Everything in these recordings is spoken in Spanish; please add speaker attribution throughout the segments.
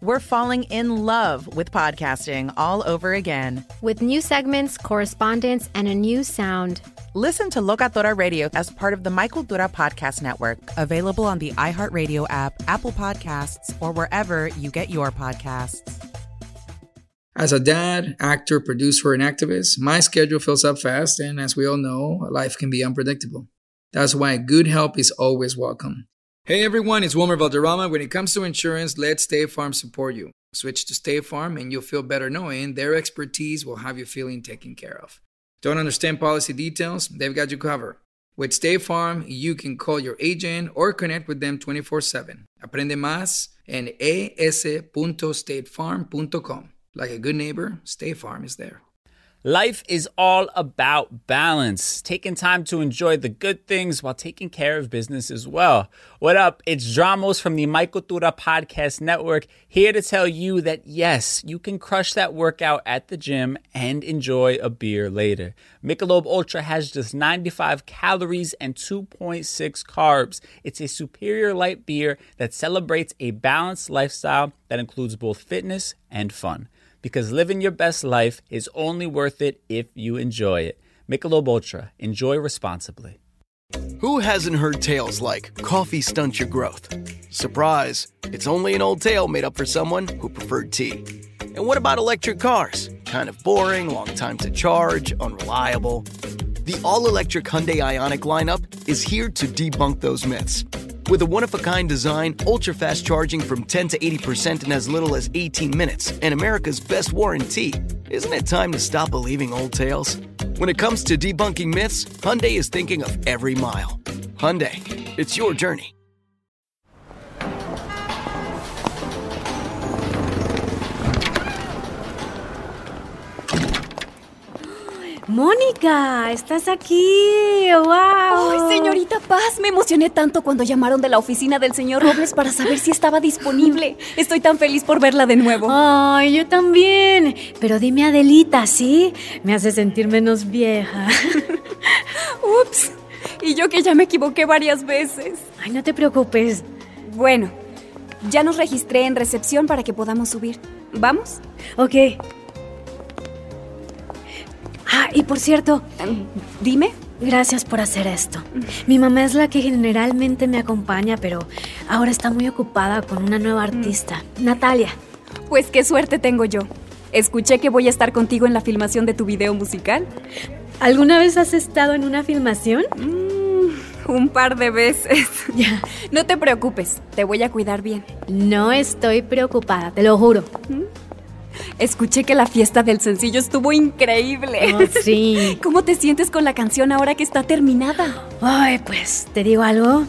Speaker 1: we're falling in love with podcasting all over again.
Speaker 2: With new segments, correspondence, and a new sound.
Speaker 1: Listen to Locatora Radio as part of the Michael Cultura Podcast Network, available on the iHeartRadio app, Apple Podcasts, or wherever you get your podcasts.
Speaker 3: As a dad, actor, producer, and activist, my schedule fills up fast, and as we all know, life can be unpredictable. That's why good help is always welcome. Hey everyone, it's Wilmer Valderrama. When it comes to insurance, let State Farm support you. Switch to State Farm, and you'll feel better knowing their expertise will have you feeling taken care of. Don't understand policy details? They've got you covered. With State Farm, you can call your agent or connect with them 24 7. Aprende más en es.statefarm.com. Like a good neighbor, State Farm is there.
Speaker 4: Life is all about balance, taking time to enjoy the good things while taking care of business as well. What up? It's Dramos from the My Tura Podcast Network here to tell you that yes, you can crush that workout at the gym and enjoy a beer later. Michelob Ultra has just 95 calories and 2.6 carbs. It's a superior light beer that celebrates a balanced lifestyle that includes both fitness and fun because living your best life is only worth it if you enjoy it. Michelob Ultra. Enjoy responsibly.
Speaker 5: Who hasn't heard tales like coffee stunts your growth? Surprise! It's only an old tale made up for someone who preferred tea. And what about electric cars? Kind of boring, long time to charge, unreliable. The all electric Hyundai Ionic lineup is here to debunk those myths. With a one of a kind design, ultra fast charging from 10 to 80% in as little as 18 minutes, and America's best warranty, isn't it time to stop believing old tales? When it comes to debunking myths, Hyundai is thinking of every mile. Hyundai, it's your journey.
Speaker 6: Mónica, estás aquí. ¡Wow!
Speaker 7: ¡Ay, señorita Paz! Me emocioné tanto cuando llamaron de la oficina del señor Robles para saber si estaba disponible. Estoy tan feliz por verla de nuevo.
Speaker 6: Ay, yo también. Pero dime Adelita, ¿sí? Me hace sentir menos vieja.
Speaker 7: Ups. Y yo que ya me equivoqué varias veces.
Speaker 6: Ay, no te preocupes.
Speaker 7: Bueno, ya nos registré en recepción para que podamos subir. ¿Vamos?
Speaker 6: Ok. Ah, y por cierto,
Speaker 7: dime.
Speaker 6: Gracias por hacer esto. Mi mamá es la que generalmente me acompaña, pero ahora está muy ocupada con una nueva artista, Natalia.
Speaker 7: Pues qué suerte tengo yo. Escuché que voy a estar contigo en la filmación de tu video musical.
Speaker 6: ¿Alguna vez has estado en una filmación?
Speaker 7: Mm, un par de veces.
Speaker 6: Ya.
Speaker 7: No te preocupes, te voy a cuidar bien.
Speaker 6: No estoy preocupada, te lo juro.
Speaker 7: Escuché que la fiesta del sencillo estuvo increíble.
Speaker 6: Oh, sí.
Speaker 7: ¿Cómo te sientes con la canción ahora que está terminada?
Speaker 6: Ay, pues te digo algo.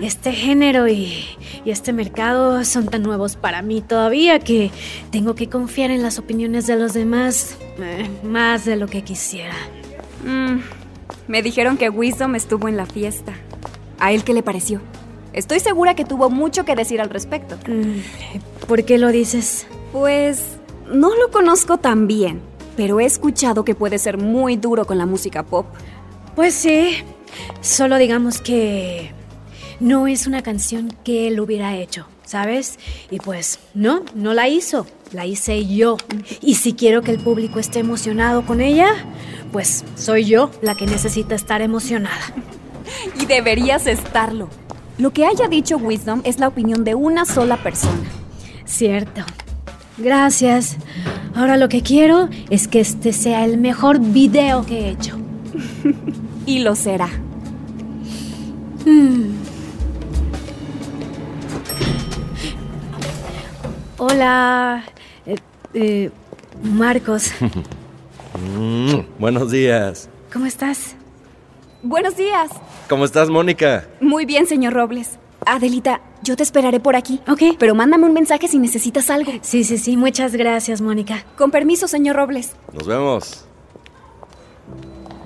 Speaker 6: Este género y, y este mercado son tan nuevos para mí todavía que tengo que confiar en las opiniones de los demás eh, más de lo que quisiera.
Speaker 7: Mm, me dijeron que Wisdom estuvo en la fiesta. ¿A él qué le pareció? Estoy segura que tuvo mucho que decir al respecto.
Speaker 6: Mm, ¿Por qué lo dices?
Speaker 7: Pues no lo conozco tan bien, pero he escuchado que puede ser muy duro con la música pop.
Speaker 6: Pues sí, solo digamos que no es una canción que él hubiera hecho, ¿sabes? Y pues no, no la hizo, la hice yo. Y si quiero que el público esté emocionado con ella, pues soy yo la que necesita estar emocionada.
Speaker 7: Y deberías estarlo. Lo que haya dicho Wisdom es la opinión de una sola persona.
Speaker 6: Cierto. Gracias. Ahora lo que quiero es que este sea el mejor video que he hecho.
Speaker 7: y lo será.
Speaker 6: Hmm. Hola, eh, eh, Marcos.
Speaker 8: Mm, buenos días.
Speaker 6: ¿Cómo estás?
Speaker 7: Buenos días.
Speaker 8: ¿Cómo estás, Mónica?
Speaker 7: Muy bien, señor Robles. Adelita, yo te esperaré por aquí.
Speaker 6: Ok.
Speaker 7: Pero mándame un mensaje si necesitas algo.
Speaker 6: Sí, sí, sí. Muchas gracias, Mónica.
Speaker 7: Con permiso, señor Robles.
Speaker 8: Nos vemos.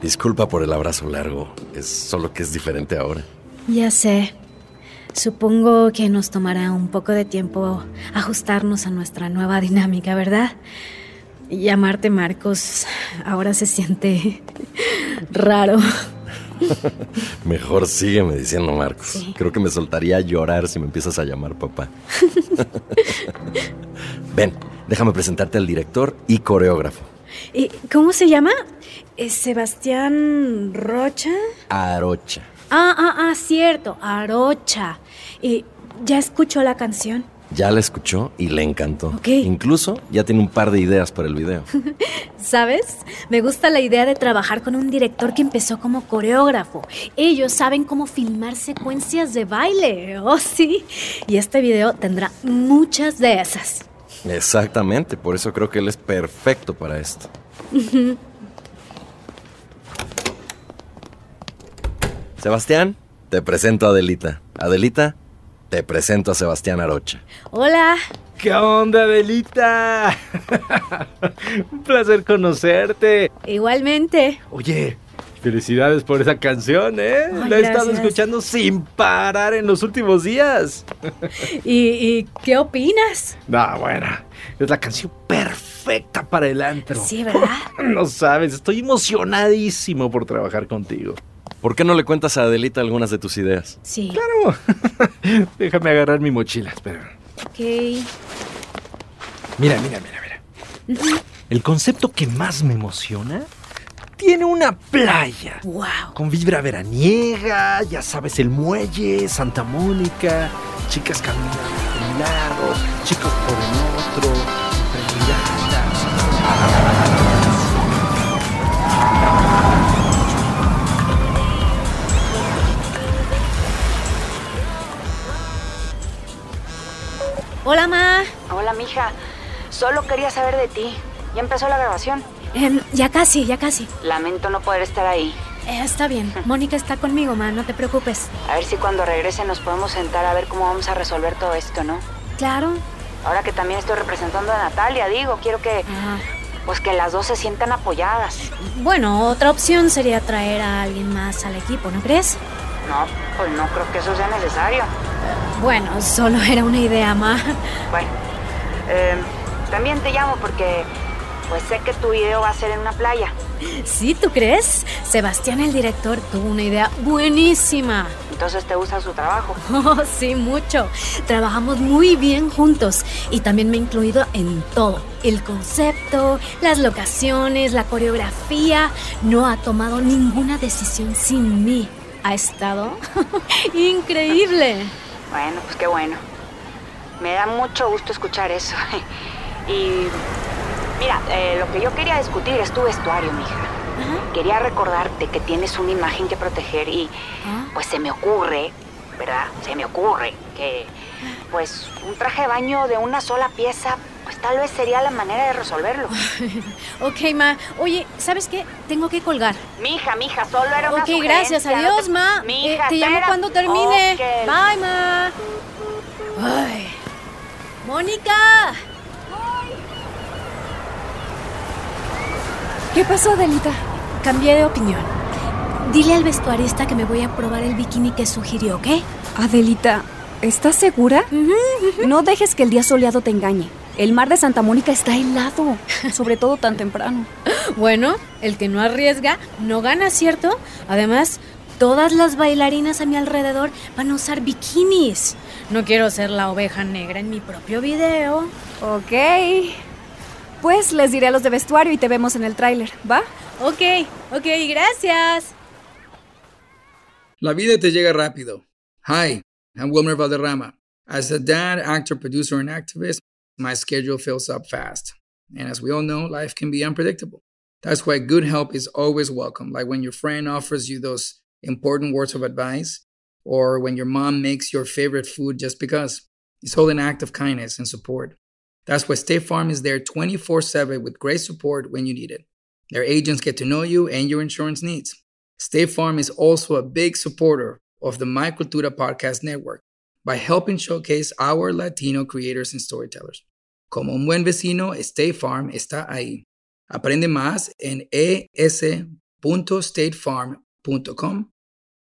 Speaker 8: Disculpa por el abrazo largo. Es solo que es diferente ahora.
Speaker 6: Ya sé. Supongo que nos tomará un poco de tiempo ajustarnos a nuestra nueva dinámica, ¿verdad? Llamarte Marcos ahora se siente raro.
Speaker 8: Mejor sígueme diciendo Marcos. Creo que me soltaría a llorar si me empiezas a llamar papá. Ven, déjame presentarte al director y coreógrafo.
Speaker 6: ¿Y ¿Cómo se llama? ¿Es Sebastián Rocha?
Speaker 8: Arocha.
Speaker 6: Ah, ah, ah, cierto, Arocha. ¿Y ya escuchó la canción?
Speaker 8: Ya la escuchó y le encantó. Incluso ya tiene un par de ideas para el video.
Speaker 6: ¿Sabes? Me gusta la idea de trabajar con un director que empezó como coreógrafo. Ellos saben cómo filmar secuencias de baile. Oh, sí. Y este video tendrá muchas de esas.
Speaker 8: Exactamente, por eso creo que él es perfecto para esto. Sebastián, te presento a Adelita. Adelita, te presento a Sebastián Arocha.
Speaker 6: Hola.
Speaker 9: ¿Qué onda, Adelita? Un placer conocerte.
Speaker 6: Igualmente.
Speaker 9: Oye, felicidades por esa canción, ¿eh?
Speaker 6: Ay,
Speaker 9: La he estado escuchando sin parar en los últimos días.
Speaker 6: ¿Y, y qué opinas?
Speaker 9: No, bueno, es la canción perfecta para el antro.
Speaker 6: Sí, ¿verdad?
Speaker 9: No sabes, estoy emocionadísimo por trabajar contigo.
Speaker 8: ¿Por qué no le cuentas a Adelita algunas de tus ideas?
Speaker 6: Sí.
Speaker 9: Claro. Déjame agarrar mi mochila, espera.
Speaker 6: Ok.
Speaker 9: Mira, mira, mira, mira. El concepto que más me emociona tiene una playa.
Speaker 6: ¡Wow!
Speaker 9: Con vibra veraniega, ya sabes, el muelle, Santa Mónica, chicas caminando por un lado, chicos
Speaker 6: Hola, Ma.
Speaker 10: Hola, mija. Solo quería saber de ti. ¿Ya empezó la grabación?
Speaker 6: Em, ya casi, ya casi.
Speaker 10: Lamento no poder estar ahí.
Speaker 6: Eh, está bien. Mónica está conmigo, Ma. No te preocupes.
Speaker 10: A ver si cuando regrese nos podemos sentar a ver cómo vamos a resolver todo esto, ¿no?
Speaker 6: Claro.
Speaker 10: Ahora que también estoy representando a Natalia, digo, quiero que... Pues que las dos se sientan apoyadas.
Speaker 6: Bueno, otra opción sería traer a alguien más al equipo, ¿no crees?
Speaker 10: No, pues no creo que eso sea necesario.
Speaker 6: Bueno, solo era una idea, Ma.
Speaker 10: Bueno, eh, también te llamo porque pues sé que tu video va a ser en una playa.
Speaker 6: ¿Sí, tú crees? Sebastián, el director, tuvo una idea buenísima.
Speaker 10: Entonces te gusta su trabajo.
Speaker 6: Oh, sí, mucho. Trabajamos muy bien juntos y también me ha incluido en todo. El concepto, las locaciones, la coreografía. No ha tomado ninguna decisión sin mí. Ha estado increíble.
Speaker 10: Bueno, pues qué bueno. Me da mucho gusto escuchar eso. y mira, eh, lo que yo quería discutir es tu vestuario, mija. Quería recordarte que tienes una imagen que proteger y pues se me ocurre, ¿verdad? Se me ocurre que pues un traje de baño de una sola pieza pues tal vez sería la manera de resolverlo.
Speaker 6: ok, ma. Oye, ¿sabes qué? Tengo que colgar.
Speaker 10: Mija, mija, solo era una
Speaker 6: Ok, gracias. Adiós, ma. Eh, te llamo cuando termine. Bye, ma. Ay. Mónica.
Speaker 7: ¿Qué pasó, Adelita?
Speaker 6: Cambié de opinión. Dile al vestuarista que me voy a probar el bikini que sugirió, ¿ok?
Speaker 7: Adelita, ¿estás segura? No dejes que el día soleado te engañe. El mar de Santa Mónica está helado, sobre todo tan temprano.
Speaker 6: Bueno, el que no arriesga no gana, ¿cierto? Además, todas las bailarinas a mi alrededor van a usar bikinis. No quiero ser la oveja negra en mi propio video.
Speaker 7: Ok. Pues les diré a los de vestuario y te vemos en el tráiler, ¿va?
Speaker 6: Ok, ok, gracias.
Speaker 3: La vida te llega rápido. Hi, I'm Wilmer Valderrama. As a dad, actor, producer, and activist, my schedule fills up fast. And as we all know, life can be unpredictable. That's why good help is always welcome, like when your friend offers you those important words of advice, or when your mom makes your favorite food just because. It's all an act of kindness and support. That's why State Farm is there 24 7 with great support when you need it. Their agents get to know you and your insurance needs. State Farm is also a big supporter of the My Cultura Podcast Network by helping showcase our Latino creators and storytellers. Como un buen vecino, State Farm está ahí. Aprende más en es.statefarm.com.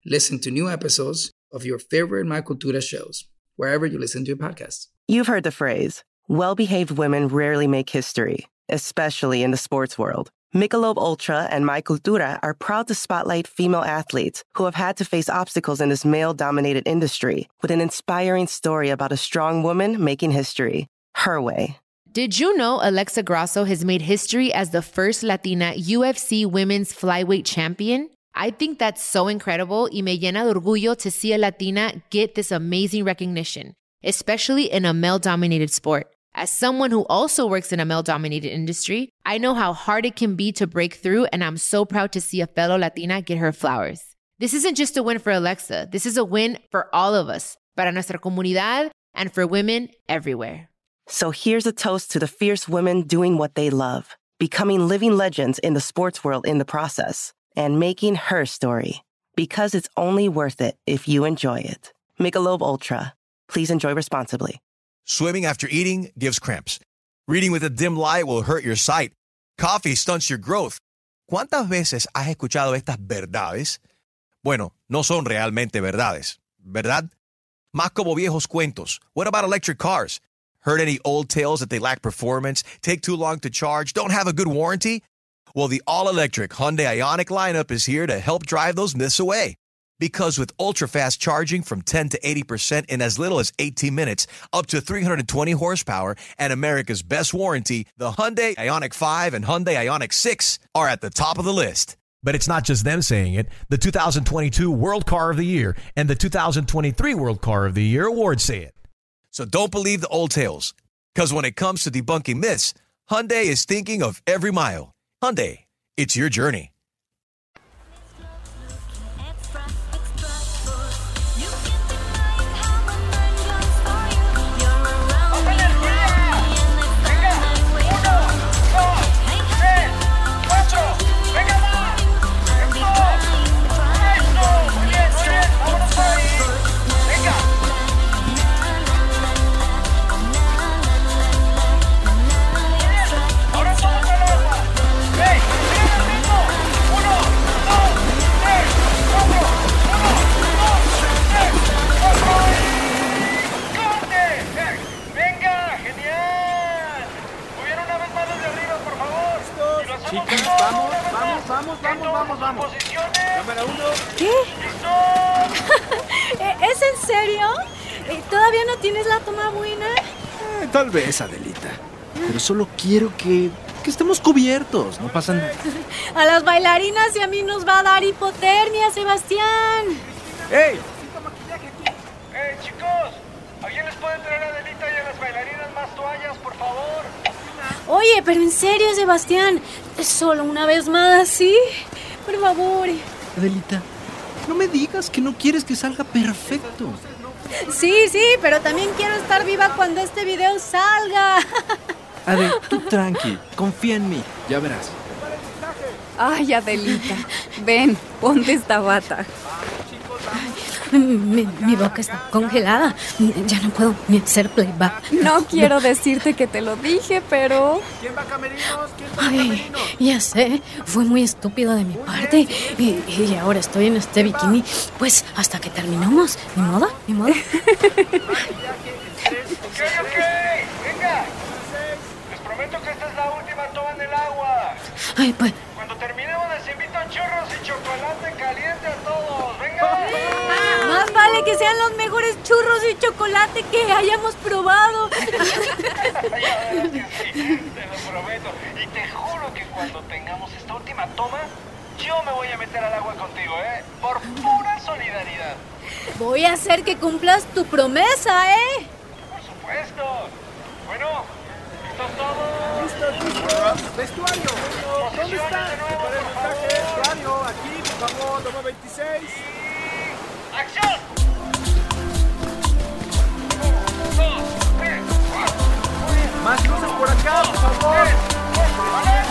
Speaker 3: Listen to new episodes of your favorite My Cultura shows, wherever you listen to your podcasts.
Speaker 11: You've heard the phrase, well behaved women rarely make history, especially in the sports world. Michelob Ultra and My Cultura are proud to spotlight female athletes who have had to face obstacles in this male dominated industry with an inspiring story about a strong woman making history her way.
Speaker 12: Did you know Alexa Grasso has made history as the first Latina UFC women's flyweight champion? I think that's so incredible y me llena de orgullo to see a Latina get this amazing recognition, especially in a male dominated sport. As someone who also works in a male dominated industry, I know how hard it can be to break through, and I'm so proud to see a fellow Latina get her flowers. This isn't just a win for Alexa, this is a win for all of us, para nuestra comunidad, and for women everywhere.
Speaker 11: So here's a toast to the fierce women doing what they love, becoming living legends in the sports world in the process, and making her story. Because it's only worth it if you enjoy it. Michelob Ultra. Please enjoy responsibly.
Speaker 13: Swimming after eating gives cramps. Reading with a dim light will hurt your sight. Coffee stunts your growth. ¿Cuántas veces has escuchado estas verdades? Bueno, no son realmente verdades, ¿verdad? Más como viejos cuentos. What about electric cars? Heard any old tales that they lack performance, take too long to charge, don't have a good warranty? Well, the all electric Hyundai Ionic lineup is here to help drive those myths away. Because with ultra fast charging from 10 to 80% in as little as 18 minutes, up to 320 horsepower, and America's best warranty, the Hyundai Ionic 5 and Hyundai Ionic 6 are at the top of the list.
Speaker 14: But it's not just them saying it. The 2022 World Car of the Year and the 2023 World Car of the Year awards say it.
Speaker 13: So don't believe the old tales. Because when it comes to debunking myths, Hyundai is thinking of every mile. Hyundai, it's your journey.
Speaker 9: Vamos, vamos, vamos, vamos. Cámara uno.
Speaker 6: ¿Qué? ¿E- ¿Es en serio? ¿Todavía no tienes la toma buena?
Speaker 9: Eh, tal vez, Adelita. Pero solo quiero que, que estemos cubiertos. No pasa nada.
Speaker 6: A las bailarinas y a mí nos va a dar hipotermia, Sebastián.
Speaker 9: ¡Ey!
Speaker 15: ¡Eh, chicos! ¿Alguien les puede traer a Adelita y a las bailarinas más toallas, por favor?
Speaker 6: Oye, pero en serio, Sebastián. Solo una vez más, ¿sí? Por favor.
Speaker 9: Adelita, no me digas que no quieres que salga perfecto.
Speaker 6: Sí, sí, pero también quiero estar viva cuando este video salga.
Speaker 9: Ade, tú tranqui, confía en mí, ya verás.
Speaker 7: Ay, Adelita, ven, ponte esta bata.
Speaker 6: Mi, mi boca está congelada. Ya no puedo ni hacer playback.
Speaker 7: No quiero decirte que te lo dije, pero...
Speaker 15: ¿Quién va a camerinos? ¿Quién va a
Speaker 6: Ay, ya sé, fue muy estúpido de mi parte. Y, y ahora estoy en este bikini. Pues hasta que terminamos. Ni modo, ni modo.
Speaker 15: Ok, ok, venga. Les prometo que esta es la última toma en el agua.
Speaker 6: Ay, pues.
Speaker 15: Cuando terminemos les invito a churros y chocolate caliente a todos. Venga.
Speaker 6: Más vale que sean los mejores churros y chocolate que hayamos probado.
Speaker 15: Ya verás que sí, te lo prometo. Y te juro que cuando tengamos esta última toma, yo me voy a meter al agua contigo, ¿eh? Por pura solidaridad.
Speaker 6: Voy a hacer que cumplas tu promesa, ¿eh?
Speaker 15: Por supuesto. Bueno, ¿listos todos? ¿Listos, listos? Vestuario. ¿Dónde está? Para el mensaje, vestuario. Aquí, por favor, toma 26. ¡Acción! Más luces por acá, por favor.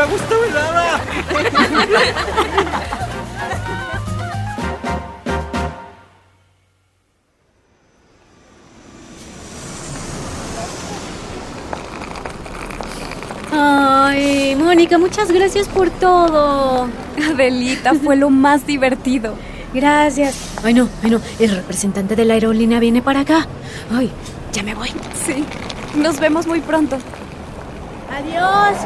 Speaker 6: Agua
Speaker 9: estaba helada?
Speaker 6: Ay, Mónica, muchas gracias por todo.
Speaker 7: Adelita, fue lo más divertido.
Speaker 6: Gracias. Ay, no, ay, no. El representante de la aerolínea viene para acá. Ay, ya me voy.
Speaker 7: Sí. Nos vemos muy pronto.
Speaker 6: Adiós.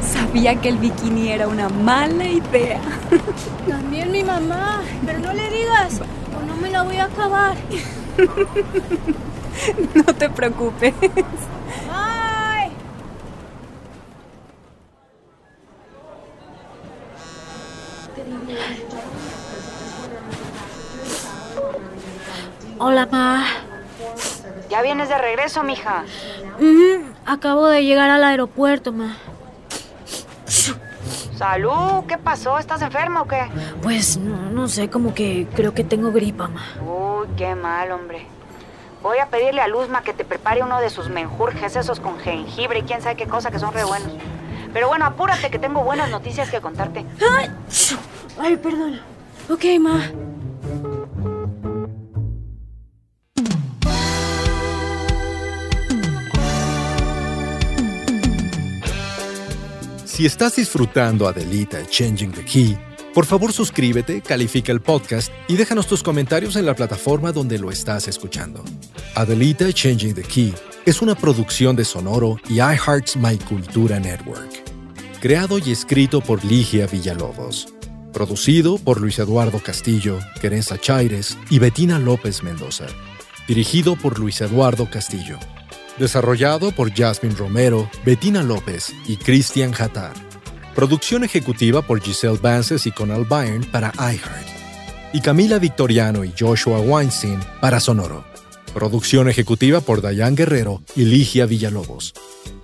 Speaker 7: Sabía que el bikini era una mala idea.
Speaker 6: También mi mamá. Pero no le digas, o no me la voy a acabar.
Speaker 7: No te preocupes.
Speaker 6: Bye. Hola, ma.
Speaker 10: ¿Ya vienes de regreso, mija?
Speaker 6: Ujú, Acabo de llegar al aeropuerto, ma.
Speaker 10: Salud, ¿qué pasó? ¿Estás enferma o qué?
Speaker 6: Pues no, no sé, como que creo que tengo gripa, ma.
Speaker 10: Uy, qué mal, hombre. Voy a pedirle a Luzma que te prepare uno de sus menjurjes, esos con jengibre y quién sabe qué cosa que son re buenos. Pero bueno, apúrate que tengo buenas noticias que contarte.
Speaker 6: Ay, ay perdón. Ok, ma.
Speaker 16: Si estás disfrutando Adelita Changing the Key, por favor suscríbete, califica el podcast y déjanos tus comentarios en la plataforma donde lo estás escuchando. Adelita Changing the Key es una producción de Sonoro y iHeart's My Cultura Network. Creado y escrito por Ligia Villalobos. Producido por Luis Eduardo Castillo, Querenza Chaires y Betina López Mendoza. Dirigido por Luis Eduardo Castillo. Desarrollado por Jasmine Romero, Betina López y Christian Hatar. Producción ejecutiva por Giselle Vances y Conal Byrne para iHeart. Y Camila Victoriano y Joshua Weinstein para Sonoro. Producción ejecutiva por Dayan Guerrero y Ligia Villalobos.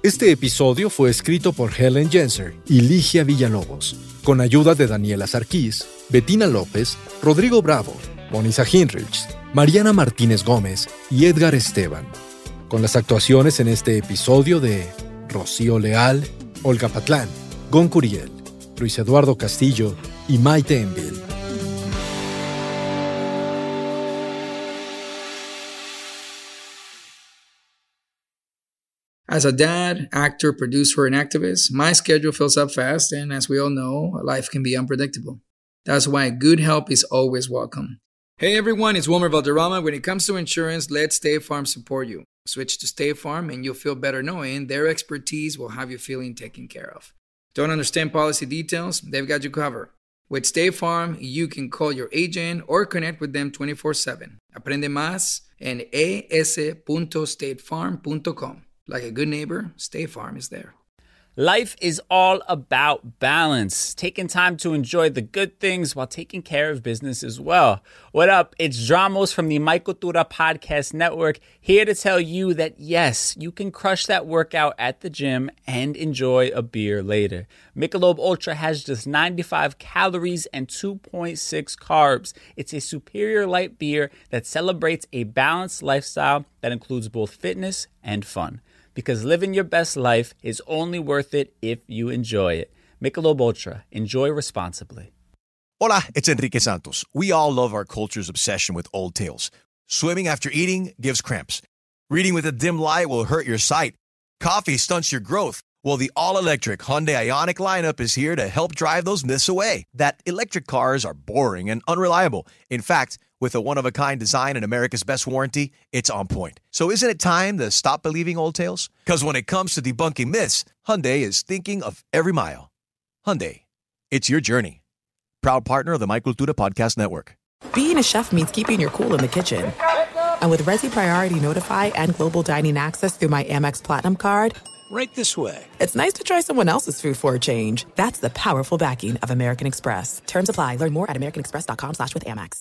Speaker 16: Este episodio fue escrito por Helen Jenser y Ligia Villalobos, con ayuda de Daniela Sarquís, Bettina López, Rodrigo Bravo, Monisa Hinrichs, Mariana Martínez Gómez y Edgar Esteban. Con las actuaciones en este episodio de Rocío Leal, Olga Patlán, Gon Curiel, Luis Eduardo Castillo y Maite Enville.
Speaker 3: As a dad, actor, producer, and activist, my schedule fills up fast, and as we all know, life can be unpredictable. That's why good help is always welcome. Hey everyone, it's Wilmer Valderrama. When it comes to insurance, let State Farm support you. Switch to State Farm, and you'll feel better knowing their expertise will have you feeling taken care of. Don't understand policy details? They've got you covered. With State Farm, you can call your agent or connect with them 24 7. Aprende más en es.statefarm.com. Like a good neighbor, State Farm is there.
Speaker 4: Life is all about balance, taking time to enjoy the good things while taking care of business as well. What up? It's Dramos from the My Tura Podcast Network, here to tell you that yes, you can crush that workout at the gym and enjoy a beer later. Michelob Ultra has just 95 calories and 2.6 carbs. It's a superior light beer that celebrates a balanced lifestyle that includes both fitness and fun because living your best life is only worth it if you enjoy it. Michelob Ultra. Enjoy responsibly.
Speaker 13: Hola, it's Enrique Santos. We all love our culture's obsession with old tales. Swimming after eating gives cramps. Reading with a dim light will hurt your sight. Coffee stunts your growth. Well, the all-electric Hyundai Ionic lineup is here to help drive those myths away. That electric cars are boring and unreliable. In fact, with a one-of-a-kind design and America's best warranty, it's on point. So isn't it time to stop believing old tales? Because when it comes to debunking myths, Hyundai is thinking of every mile. Hyundai, it's your journey. Proud partner of the Michael Cultura Podcast Network.
Speaker 17: Being a chef means keeping your cool in the kitchen. And with Resi Priority Notify and Global Dining Access through my Amex Platinum card,
Speaker 18: Right this way.
Speaker 17: It's nice to try someone else's food for a change. That's the powerful backing of American Express. Terms apply. Learn more at americanexpress.com slash with Amex.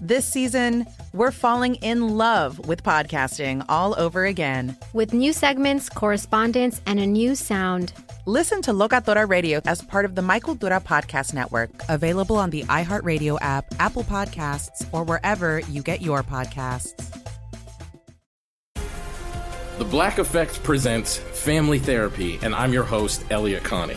Speaker 1: This season, we're falling in love with podcasting all over again.
Speaker 2: With new segments, correspondence, and a new sound.
Speaker 1: Listen to Locatora Radio as part of the Michael Cultura Podcast Network, available on the iHeartRadio app, Apple Podcasts, or wherever you get your podcasts.
Speaker 19: The Black Effect presents Family Therapy, and I'm your host, Elliot Connie.